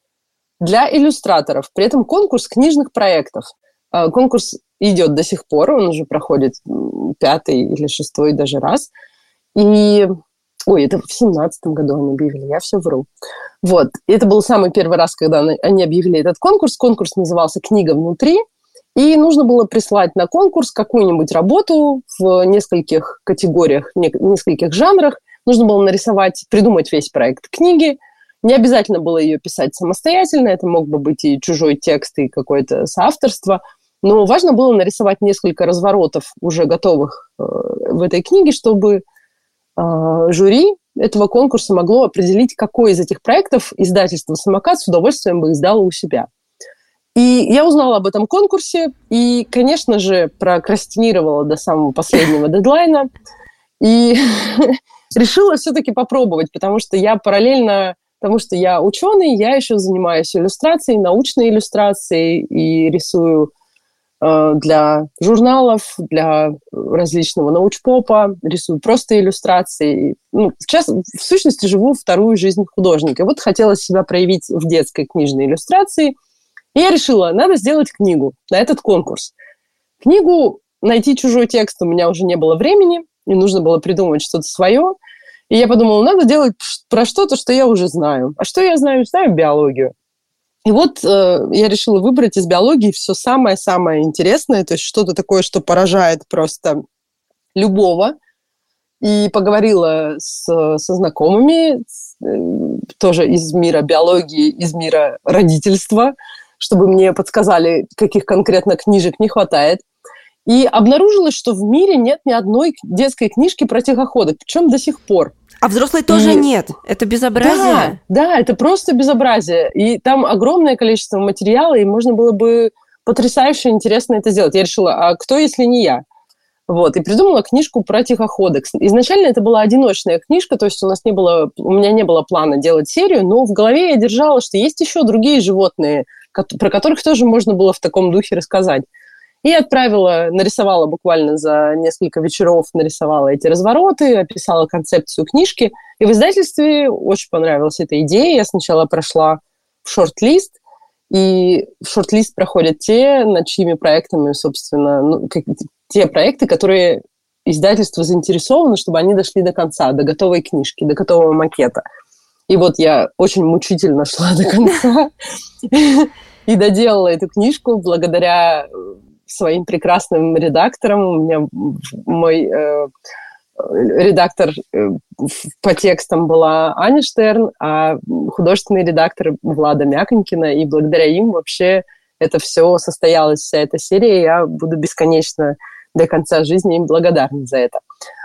для иллюстраторов. При этом конкурс книжных проектов. Э, конкурс идет до сих пор, он уже проходит пятый или шестой даже раз. И Ой, это в семнадцатом году они объявили, я все вру. Вот, и это был самый первый раз, когда они объявили этот конкурс. Конкурс назывался «Книга внутри», и нужно было прислать на конкурс какую-нибудь работу в нескольких категориях, нескольких жанрах. Нужно было нарисовать, придумать весь проект книги. Не обязательно было ее писать самостоятельно, это мог бы быть и чужой текст, и какое-то соавторство. Но важно было нарисовать несколько разворотов уже готовых э, в этой книге, чтобы жюри этого конкурса могло определить, какой из этих проектов издательство «Самокат» с удовольствием бы издало у себя. И я узнала об этом конкурсе, и, конечно же, прокрастинировала до самого последнего дедлайна, и решила все-таки попробовать, потому что я параллельно потому что я ученый, я еще занимаюсь иллюстрацией, научной иллюстрацией и рисую Э, для журналов, для различного научпопа, рисую просто иллюстрации. Ну, сейчас, в сущности, живу вторую жизнь художника. Вот хотелось себя проявить в детской книжной иллюстрации. И я решила, надо сделать книгу на этот конкурс. Книгу найти чужой текст у меня уже не было времени, и нужно было придумать что-то свое. И я подумала, надо делать про что-то, что я уже знаю. А что я знаю? Знаю биологию. И вот э, я решила выбрать из биологии все самое-самое интересное, то есть что-то такое, что поражает просто любого. И поговорила с, со знакомыми, тоже из мира биологии, из мира родительства, чтобы мне подсказали, каких конкретно книжек не хватает. И обнаружилось, что в мире нет ни одной детской книжки про тихоходок, причем до сих пор. А взрослой тоже и... нет. Это безобразие. Да, да, это просто безобразие. И там огромное количество материала, и можно было бы потрясающе интересно это сделать. Я решила, а кто, если не я? Вот, и придумала книжку про тихоходок. Изначально это была одиночная книжка, то есть у нас не было, у меня не было плана делать серию, но в голове я держала, что есть еще другие животные, про которых тоже можно было в таком духе рассказать. И отправила, нарисовала буквально за несколько вечеров, нарисовала эти развороты, описала концепцию книжки. И в издательстве очень понравилась эта идея. Я сначала прошла в шорт-лист, и в шорт-лист проходят те, над чьими проектами, собственно, ну, как, те проекты, которые издательство заинтересовано, чтобы они дошли до конца, до готовой книжки, до готового макета. И вот я очень мучительно шла до конца и доделала эту книжку благодаря своим прекрасным редактором. У меня мой э, редактор э, по текстам была Аня Штерн, а художественный редактор Влада Мяконькина. И благодаря им вообще это все состоялось, вся эта серия. Я буду бесконечно до конца жизни им благодарна за это.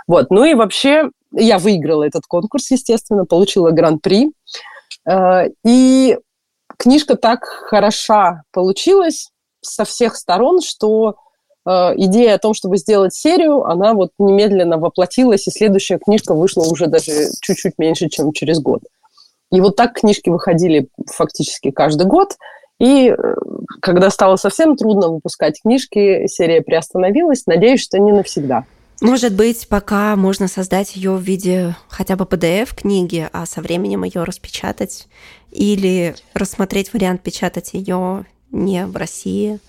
Вот. Ну и вообще я выиграла этот конкурс, естественно, получила гран-при. Э, и книжка так хороша получилась, со всех сторон, что э, идея о том, чтобы сделать серию, она вот немедленно воплотилась, и следующая книжка вышла уже даже чуть-чуть меньше, чем через год. И вот так книжки выходили фактически каждый год. И э, когда стало совсем трудно выпускать книжки, серия приостановилась. Надеюсь, что не навсегда. Может быть, пока можно создать ее в виде хотя бы PDF книги, а со временем ее распечатать или рассмотреть вариант печатать ее не в России.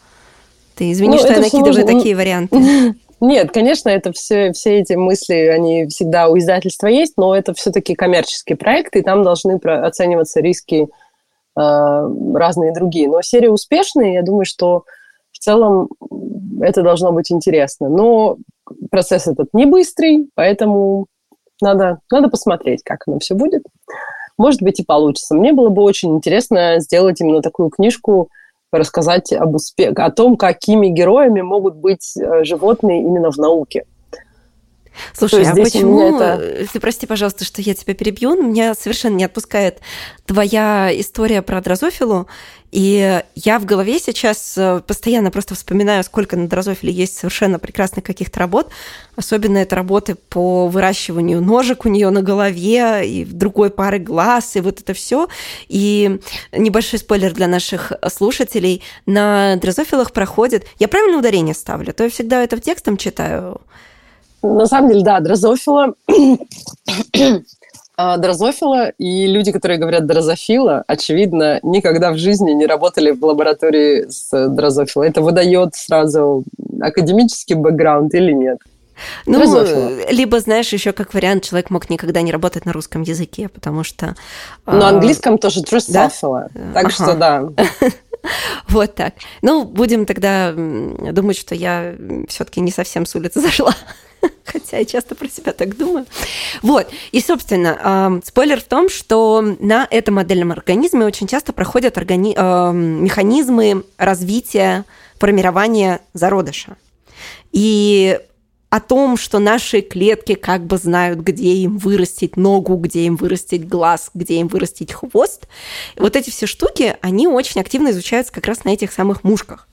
Ты извини, ну, что я накидываю нужно... такие варианты. Нет, конечно, это все, все эти мысли, они всегда у издательства есть, но это все-таки коммерческие проекты, и там должны оцениваться риски э, разные другие. Но серия успешная, я думаю, что в целом это должно быть интересно. Но процесс этот не быстрый, поэтому надо, надо посмотреть, как оно все будет. Может быть, и получится. Мне было бы очень интересно сделать именно такую книжку, рассказать об успехе, о том, какими героями могут быть э, животные именно в науке. Слушай, а почему, это... ты прости, пожалуйста, что я тебя перебью, но меня совершенно не отпускает твоя история про дрозофилу, и я в голове сейчас э, постоянно просто вспоминаю, сколько на дрозофиле есть совершенно прекрасных каких-то работ, особенно это работы по выращиванию ножек у нее на голове и другой пары глаз, и вот это все. И небольшой спойлер для наших слушателей, на дрозофилах проходит... Я правильно ударение ставлю? То я всегда это в текстом читаю. На самом деле, да, дрозофила а, дрозофила и люди, которые говорят дрозофила, очевидно, никогда в жизни не работали в лаборатории с дрозофилой. Это выдает сразу академический бэкграунд или нет? Ну, Дрозофила. либо, знаешь, еще как вариант, человек мог никогда не работать на русском языке, потому что... На а... английском тоже дрозофила. Да? Так ага. что да. Вот так. Ну, будем тогда думать, что я все-таки не совсем с улицы зашла. Хотя я часто про себя так думаю. Вот. И, собственно, э, спойлер в том, что на этом модельном организме очень часто проходят органи- э, механизмы развития, формирования зародыша. И о том, что наши клетки как бы знают, где им вырастить ногу, где им вырастить глаз, где им вырастить хвост. Вот эти все штуки, они очень активно изучаются как раз на этих самых мушках.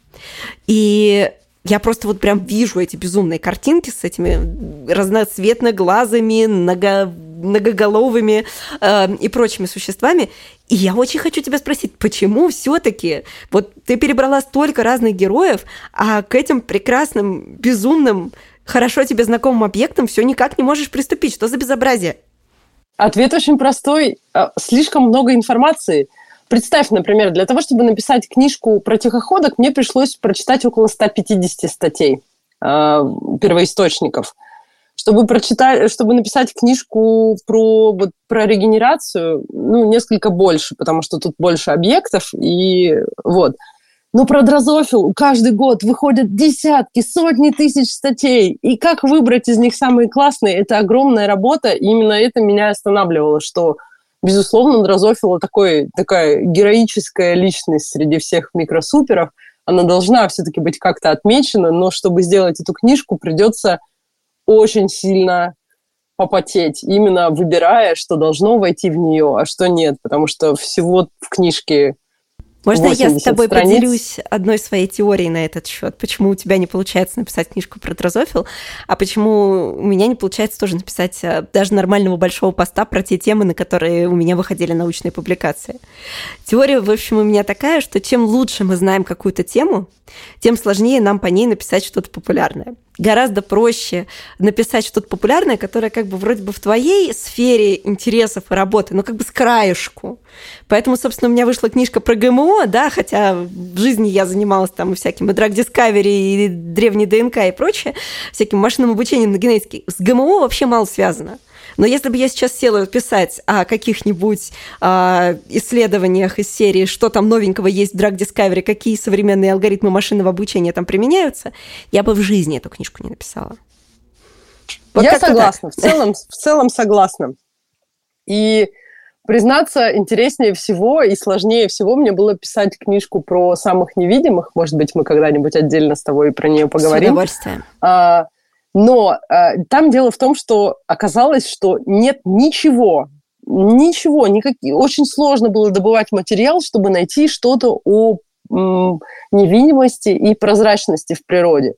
И я просто вот прям вижу эти безумные картинки с этими разноцветно-глазыми, много, многоголовыми э, и прочими существами. И я очень хочу тебя спросить, почему все-таки вот ты перебрала столько разных героев, а к этим прекрасным, безумным, хорошо тебе знакомым объектам все никак не можешь приступить? Что за безобразие? Ответ очень простой. А, слишком много информации – Представь, например, для того, чтобы написать книжку про тихоходок, мне пришлось прочитать около 150 статей э, первоисточников. Чтобы, прочитать, чтобы написать книжку про, вот, про регенерацию, ну, несколько больше, потому что тут больше объектов, и вот. Но про дрозофил каждый год выходят десятки, сотни тысяч статей. И как выбрать из них самые классные, это огромная работа. И именно это меня останавливало, что безусловно, Дрозофила такой, такая героическая личность среди всех микросуперов. Она должна все-таки быть как-то отмечена, но чтобы сделать эту книжку, придется очень сильно попотеть, именно выбирая, что должно войти в нее, а что нет, потому что всего в книжке можно я с тобой страниц. поделюсь одной своей теорией на этот счет? Почему у тебя не получается написать книжку про дрозофил, а почему у меня не получается тоже написать э, даже нормального большого поста про те темы, на которые у меня выходили научные публикации? Теория, в общем, у меня такая, что чем лучше мы знаем какую-то тему, тем сложнее нам по ней написать что-то популярное гораздо проще написать что-то популярное, которое как бы вроде бы в твоей сфере интересов и работы, но как бы с краешку. Поэтому, собственно, у меня вышла книжка про ГМО, да, хотя в жизни я занималась там всяким и Drug Discovery, и древней ДНК и прочее, всяким машинным обучением на генетике. С ГМО вообще мало связано. Но если бы я сейчас села писать о каких-нибудь э, исследованиях из серии, что там новенького есть в Drug Discovery, какие современные алгоритмы машинного обучения там применяются, я бы в жизни эту книжку не написала. Вот я согласна, в целом, в целом согласна. И признаться, интереснее всего и сложнее всего мне было писать книжку про самых невидимых. Может быть, мы когда-нибудь отдельно с тобой про нее поговорим. С удовольствием. А, но э, там дело в том, что оказалось, что нет ничего, ничего, никак... очень сложно было добывать материал, чтобы найти что-то о невидимости и прозрачности в природе.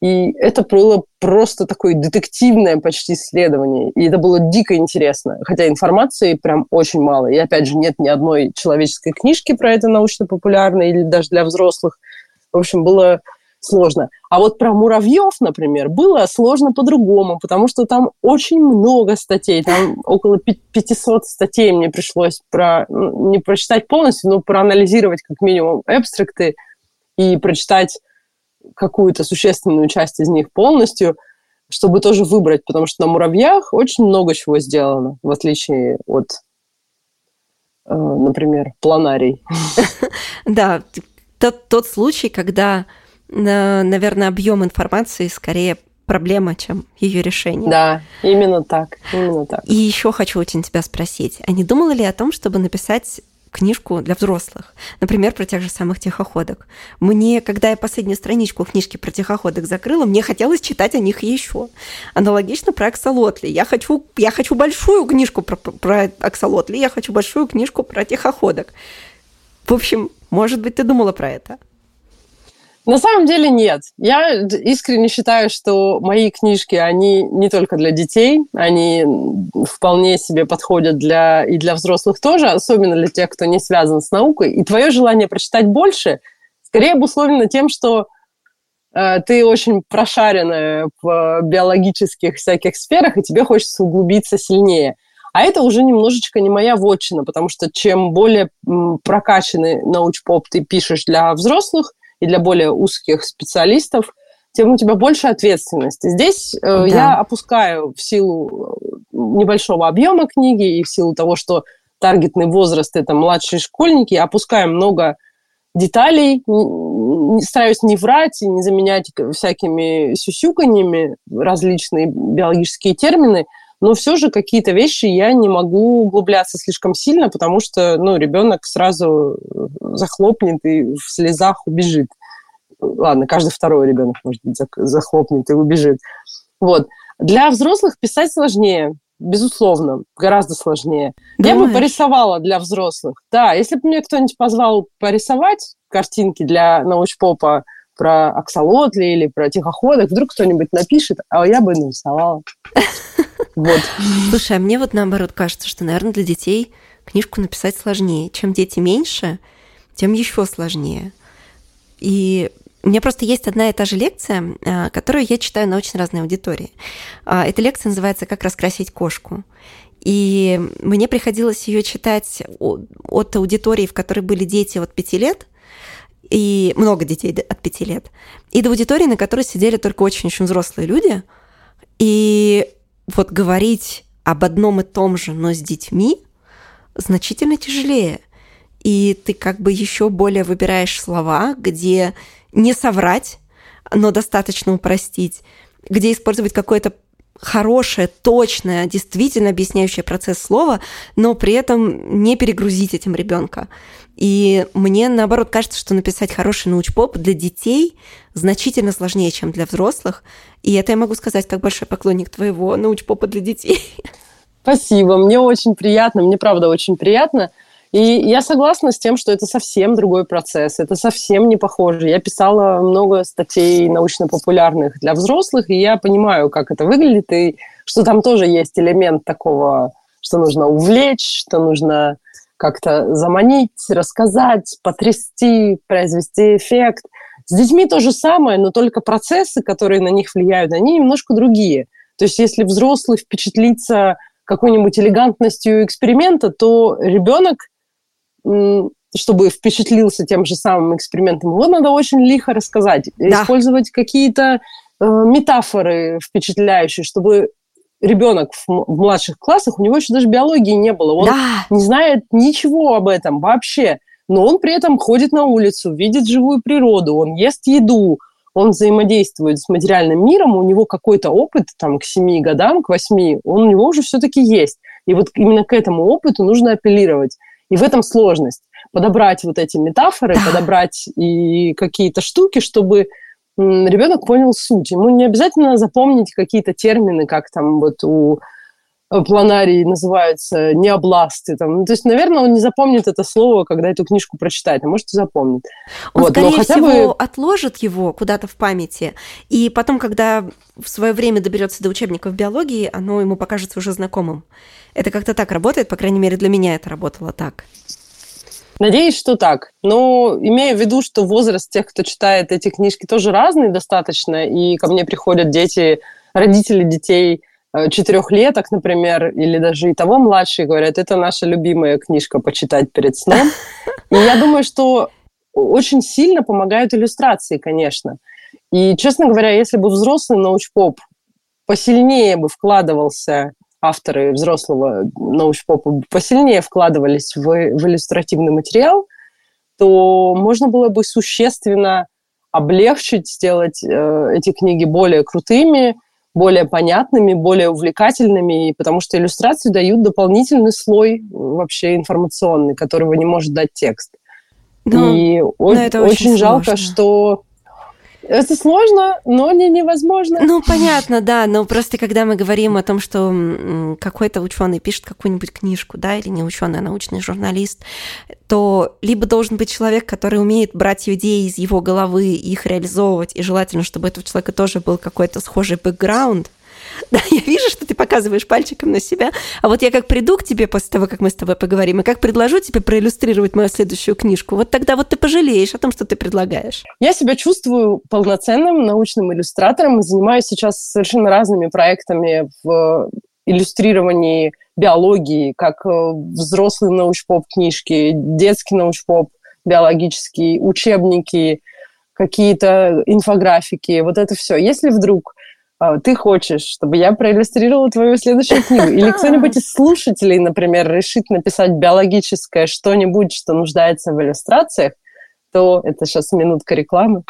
И это было просто такое детективное почти исследование. И это было дико интересно. Хотя информации прям очень мало. И опять же, нет ни одной человеческой книжки про это научно-популярной или даже для взрослых. В общем, было сложно. А вот про муравьев, например, было сложно по-другому, потому что там очень много статей, там около 500 статей мне пришлось про, ну, не прочитать полностью, но проанализировать как минимум абстракты и прочитать какую-то существенную часть из них полностью, чтобы тоже выбрать, потому что на муравьях очень много чего сделано, в отличие от, э, например, планарий. Да, тот, тот случай, когда наверное, объем информации скорее проблема, чем ее решение. Да, именно так, именно так. И еще хочу очень тебя спросить, а не думала ли о том, чтобы написать книжку для взрослых, например, про тех же самых тихоходок. Мне, когда я последнюю страничку книжки про тихоходок закрыла, мне хотелось читать о них еще. Аналогично про аксолотли. Я хочу, я хочу большую книжку про, про аксолотли, я хочу большую книжку про тихоходок. В общем, может быть, ты думала про это? На самом деле нет. Я искренне считаю, что мои книжки, они не только для детей, они вполне себе подходят для, и для взрослых тоже, особенно для тех, кто не связан с наукой. И твое желание прочитать больше скорее обусловлено тем, что э, ты очень прошаренная в биологических всяких сферах, и тебе хочется углубиться сильнее. А это уже немножечко не моя вотчина, потому что чем более прокачанный научпоп ты пишешь для взрослых, и для более узких специалистов, тем у тебя больше ответственности. Здесь э, да. я опускаю в силу э, небольшого объема книги и в силу того, что таргетный возраст это младшие школьники, опускаю много деталей, стараюсь не врать и не заменять всякими сюсюканьями различные биологические термины, но все же какие-то вещи я не могу углубляться слишком сильно, потому что ну, ребенок сразу захлопнет и в слезах убежит. Ладно, каждый второй ребенок, может быть, захлопнет и убежит. Вот. Для взрослых писать сложнее, безусловно, гораздо сложнее. Думаешь? Я бы порисовала для взрослых. Да, если бы мне кто-нибудь позвал порисовать картинки для научпопа про аксолотли или про тихоходок, вдруг кто-нибудь напишет, а я бы нарисовала. Вот. Слушай, а мне вот наоборот кажется, что, наверное, для детей книжку написать сложнее. Чем дети меньше, тем еще сложнее. И у меня просто есть одна и та же лекция, а, которую я читаю на очень разной аудитории. А, эта лекция называется «Как раскрасить кошку». И мне приходилось ее читать от аудитории, в которой были дети от пяти лет, и много детей от пяти лет, и до аудитории, на которой сидели только очень-очень взрослые люди. И вот говорить об одном и том же, но с детьми, значительно тяжелее. И ты как бы еще более выбираешь слова, где не соврать, но достаточно упростить, где использовать какое-то хорошее, точное, действительно объясняющее процесс слова, но при этом не перегрузить этим ребенка. И мне, наоборот, кажется, что написать хороший научпоп для детей значительно сложнее, чем для взрослых. И это я могу сказать как большой поклонник твоего научпопа для детей. Спасибо, мне очень приятно, мне правда очень приятно. И я согласна с тем, что это совсем другой процесс, это совсем не похоже. Я писала много статей научно-популярных для взрослых, и я понимаю, как это выглядит, и что там тоже есть элемент такого, что нужно увлечь, что нужно как-то заманить, рассказать, потрясти, произвести эффект. С детьми то же самое, но только процессы, которые на них влияют, они немножко другие. То есть если взрослый впечатлится какой-нибудь элегантностью эксперимента, то ребенок, чтобы впечатлился тем же самым экспериментом, его надо очень лихо рассказать, да. использовать какие-то э, метафоры впечатляющие, чтобы ребенок в, в младших классах, у него еще даже биологии не было. Он да. не знает ничего об этом вообще. Но он при этом ходит на улицу, видит живую природу, он ест еду, он взаимодействует с материальным миром, у него какой-то опыт там к семи годам, к восьми, он у него уже все-таки есть. И вот именно к этому опыту нужно апеллировать. И в этом сложность. Подобрать вот эти метафоры, да. подобрать и какие-то штуки, чтобы ребенок понял суть. Ему не обязательно запомнить какие-то термины, как там вот у э, планарий называются необласты. Там. Ну, то есть, наверное, он не запомнит это слово, когда эту книжку прочитает, а может и запомнит. Он, вот, скорее хотя всего, бы... отложит его куда-то в памяти, и потом, когда в свое время доберется до учебников биологии, оно ему покажется уже знакомым. Это как-то так работает, по крайней мере, для меня это работало так. Надеюсь, что так. Но имея в виду, что возраст тех, кто читает эти книжки, тоже разный достаточно, и ко мне приходят дети, родители детей э, четырехлеток, например, или даже и того младшие, говорят, это наша любимая книжка почитать перед сном. И я думаю, что очень сильно помогают иллюстрации, конечно. И, честно говоря, если бы взрослый научпоп посильнее бы вкладывался авторы взрослого научпопа посильнее вкладывались в, в иллюстративный материал, то можно было бы существенно облегчить, сделать э, эти книги более крутыми, более понятными, более увлекательными, потому что иллюстрации дают дополнительный слой вообще информационный, которого не может дать текст. Ну, и о- очень, очень жалко, что это сложно, но не невозможно. Ну, понятно, да, но просто когда мы говорим о том, что какой-то ученый пишет какую-нибудь книжку, да, или не ученый, а научный журналист, то либо должен быть человек, который умеет брать идеи из его головы их реализовывать, и желательно, чтобы у этого человека тоже был какой-то схожий бэкграунд, Да, я вижу, что ты показываешь пальчиком на себя. А вот я как приду к тебе после того, как мы с тобой поговорим, и как предложу тебе проиллюстрировать мою следующую книжку, вот тогда вот ты пожалеешь о том, что ты предлагаешь. Я себя чувствую полноценным научным иллюстратором и занимаюсь сейчас совершенно разными проектами в иллюстрировании биологии, как э, взрослые научпоп книжки, детский научпоп биологический, учебники, какие-то инфографики, вот это все. Если вдруг ты хочешь, чтобы я проиллюстрировала твою следующую книгу, или кто-нибудь из слушателей, например, решит написать биологическое что-нибудь, что нуждается в иллюстрациях, то это сейчас минутка рекламы,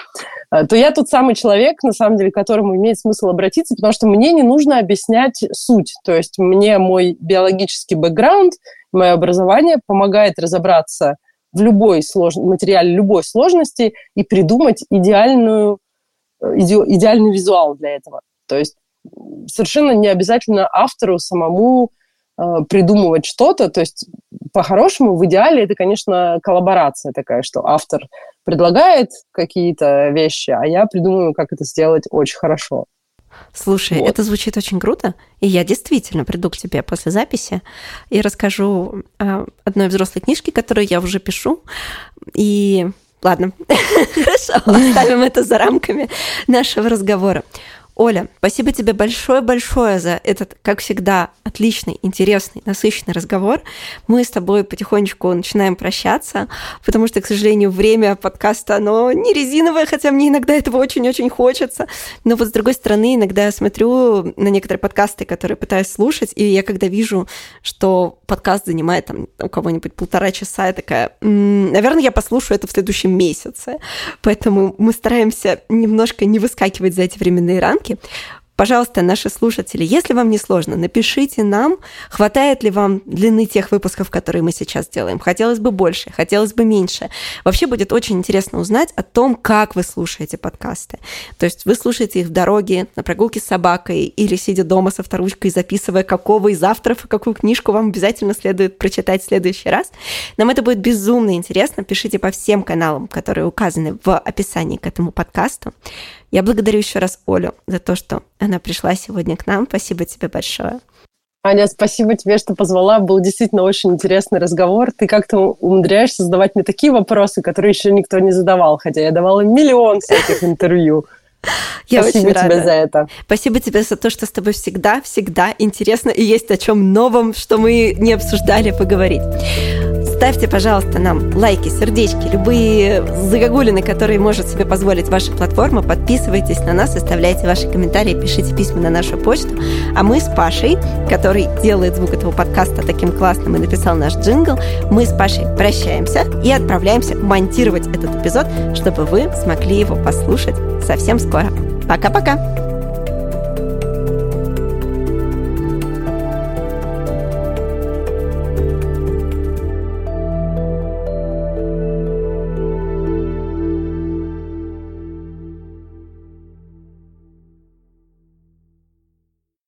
а, то я тот самый человек, на самом деле, к которому имеет смысл обратиться, потому что мне не нужно объяснять суть. То есть мне мой биологический бэкграунд, мое образование помогает разобраться в любой слож... материале любой сложности и придумать идеальную, э, иде... идеальный визуал для этого. То есть совершенно не обязательно автору самому э, придумывать что-то. То есть по-хорошему, в идеале это, конечно, коллаборация такая, что автор предлагает какие-то вещи, а я придумаю, как это сделать очень хорошо. Слушай, вот. это звучит очень круто, и я действительно приду к тебе после записи и расскажу о одной взрослой книжке, которую я уже пишу, и ладно, хорошо, оставим это за рамками нашего разговора. Оля, спасибо тебе большое-большое за этот, как всегда, отличный, интересный, насыщенный разговор. Мы с тобой потихонечку начинаем прощаться, потому что, к сожалению, время подкаста, оно не резиновое, хотя мне иногда этого очень-очень хочется. Но вот с другой стороны, иногда я смотрю на некоторые подкасты, которые пытаюсь слушать, и я когда вижу, что подкаст занимает там у кого-нибудь полтора часа, я такая, м-м, наверное, я послушаю это в следующем месяце. Поэтому мы стараемся немножко не выскакивать за эти временные рамки. Пожалуйста, наши слушатели, если вам не сложно, напишите нам, хватает ли вам длины тех выпусков, которые мы сейчас делаем. Хотелось бы больше, хотелось бы меньше. Вообще будет очень интересно узнать о том, как вы слушаете подкасты. То есть вы слушаете их в дороге, на прогулке с собакой или сидя дома со вторучкой, записывая, какого из авторов и какую книжку вам обязательно следует прочитать в следующий раз. Нам это будет безумно интересно. Пишите по всем каналам, которые указаны в описании к этому подкасту. Я благодарю еще раз Олю за то, что она пришла сегодня к нам. Спасибо тебе большое. Аня, спасибо тебе, что позвала. Был действительно очень интересный разговор. Ты как-то умудряешься задавать мне такие вопросы, которые еще никто не задавал, хотя я давала миллион всяких интервью. Я Спасибо очень тебе рада. за это. Спасибо тебе за то, что с тобой всегда, всегда интересно и есть о чем новом, что мы не обсуждали, поговорить. Ставьте, пожалуйста, нам лайки, сердечки, любые загогулины, которые может себе позволить ваша платформа. Подписывайтесь на нас, оставляйте ваши комментарии, пишите письма на нашу почту. А мы с Пашей, который делает звук этого подкаста таким классным и написал наш джингл, мы с Пашей прощаемся и отправляемся монтировать этот эпизод, чтобы вы смогли его послушать совсем скоро. Пока-пока!